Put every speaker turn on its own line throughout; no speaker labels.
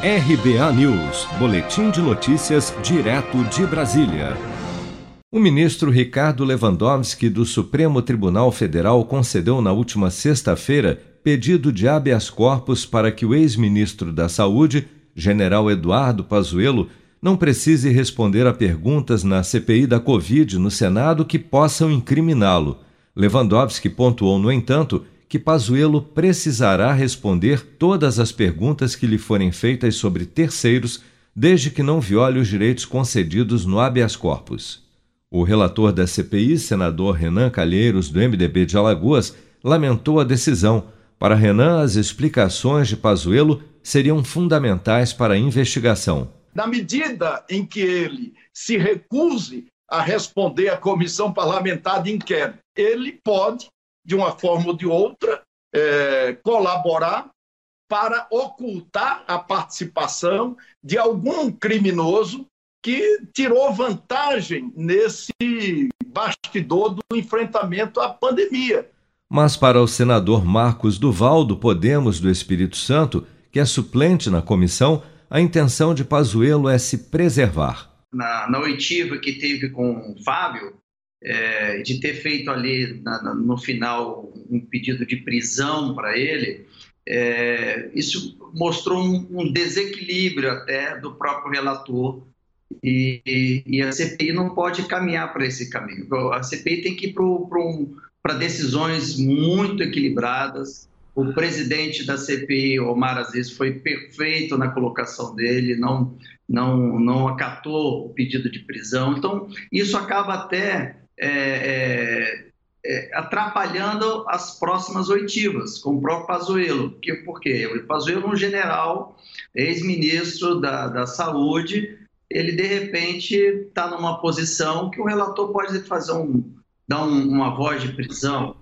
RBA News, Boletim de Notícias, direto de Brasília. O ministro Ricardo Lewandowski, do Supremo Tribunal Federal, concedeu na última sexta-feira pedido de habeas corpus para que o ex-ministro da Saúde, general Eduardo Pazuello, não precise responder a perguntas na CPI da Covid no Senado que possam incriminá-lo. Lewandowski pontuou, no entanto, que Pazuello precisará responder todas as perguntas que lhe forem feitas sobre terceiros, desde que não viole os direitos concedidos no habeas corpus. O relator da CPI, senador Renan Calheiros, do MDB de Alagoas, lamentou a decisão. Para Renan, as explicações de Pazuello seriam fundamentais para a investigação.
Na medida em que ele se recuse a responder à comissão parlamentar de inquérito, ele pode de uma forma ou de outra, é, colaborar para ocultar a participação de algum criminoso que tirou vantagem nesse bastidor do enfrentamento à pandemia.
Mas para o senador Marcos Duval, do Podemos do Espírito Santo, que é suplente na comissão, a intenção de Pazuello é se preservar.
Na, na oitiva que teve com o Fábio, é, de ter feito ali na, na, no final um pedido de prisão para ele, é, isso mostrou um, um, desequilíbrio até do próprio relator e, e, a CPI não pode caminhar para esse caminho. A CPI tem que ir para um, decisões muito equilibradas. O presidente da CPI, Omar Aziz, foi perfeito na colocação dele, não, não, não acatou o pedido de prisão. Então, isso acaba até é, é, é, atrapalhando as próximas oitivas, com o próprio Pazuello. Que, por quê? O Pazuello é um general, ex-ministro da, da Saúde, ele de repente está numa posição que o relator pode fazer um, dar um, uma voz de prisão.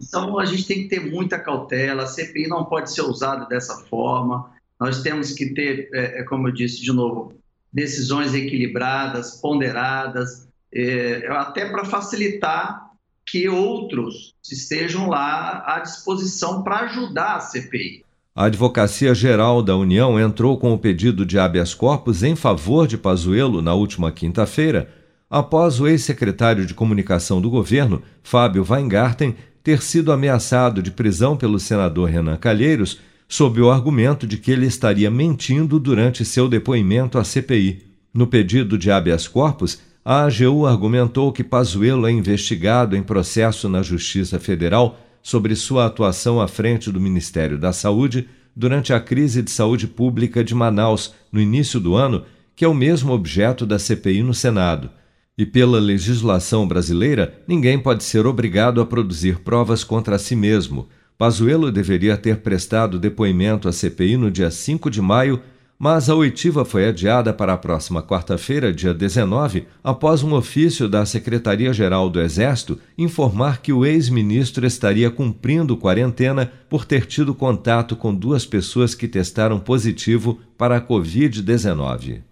Então a gente tem que ter muita cautela, a CPI não pode ser usada dessa forma, nós temos que ter, é, é como eu disse de novo, decisões equilibradas, ponderadas, é, até para facilitar que outros estejam lá à disposição para ajudar a CPI.
A Advocacia Geral da União entrou com o pedido de habeas corpus em favor de Pazuello na última quinta-feira, após o ex-secretário de Comunicação do governo, Fábio Weingarten, ter sido ameaçado de prisão pelo senador Renan Calheiros sob o argumento de que ele estaria mentindo durante seu depoimento à CPI. No pedido de habeas corpus, a AGU argumentou que Pazuello é investigado em processo na Justiça Federal sobre sua atuação à frente do Ministério da Saúde durante a crise de saúde pública de Manaus no início do ano, que é o mesmo objeto da CPI no Senado. E pela legislação brasileira, ninguém pode ser obrigado a produzir provas contra si mesmo. Pazuello deveria ter prestado depoimento à CPI no dia 5 de maio mas a oitiva foi adiada para a próxima quarta-feira, dia 19, após um ofício da Secretaria-Geral do Exército informar que o ex-ministro estaria cumprindo quarentena por ter tido contato com duas pessoas que testaram positivo para a Covid-19.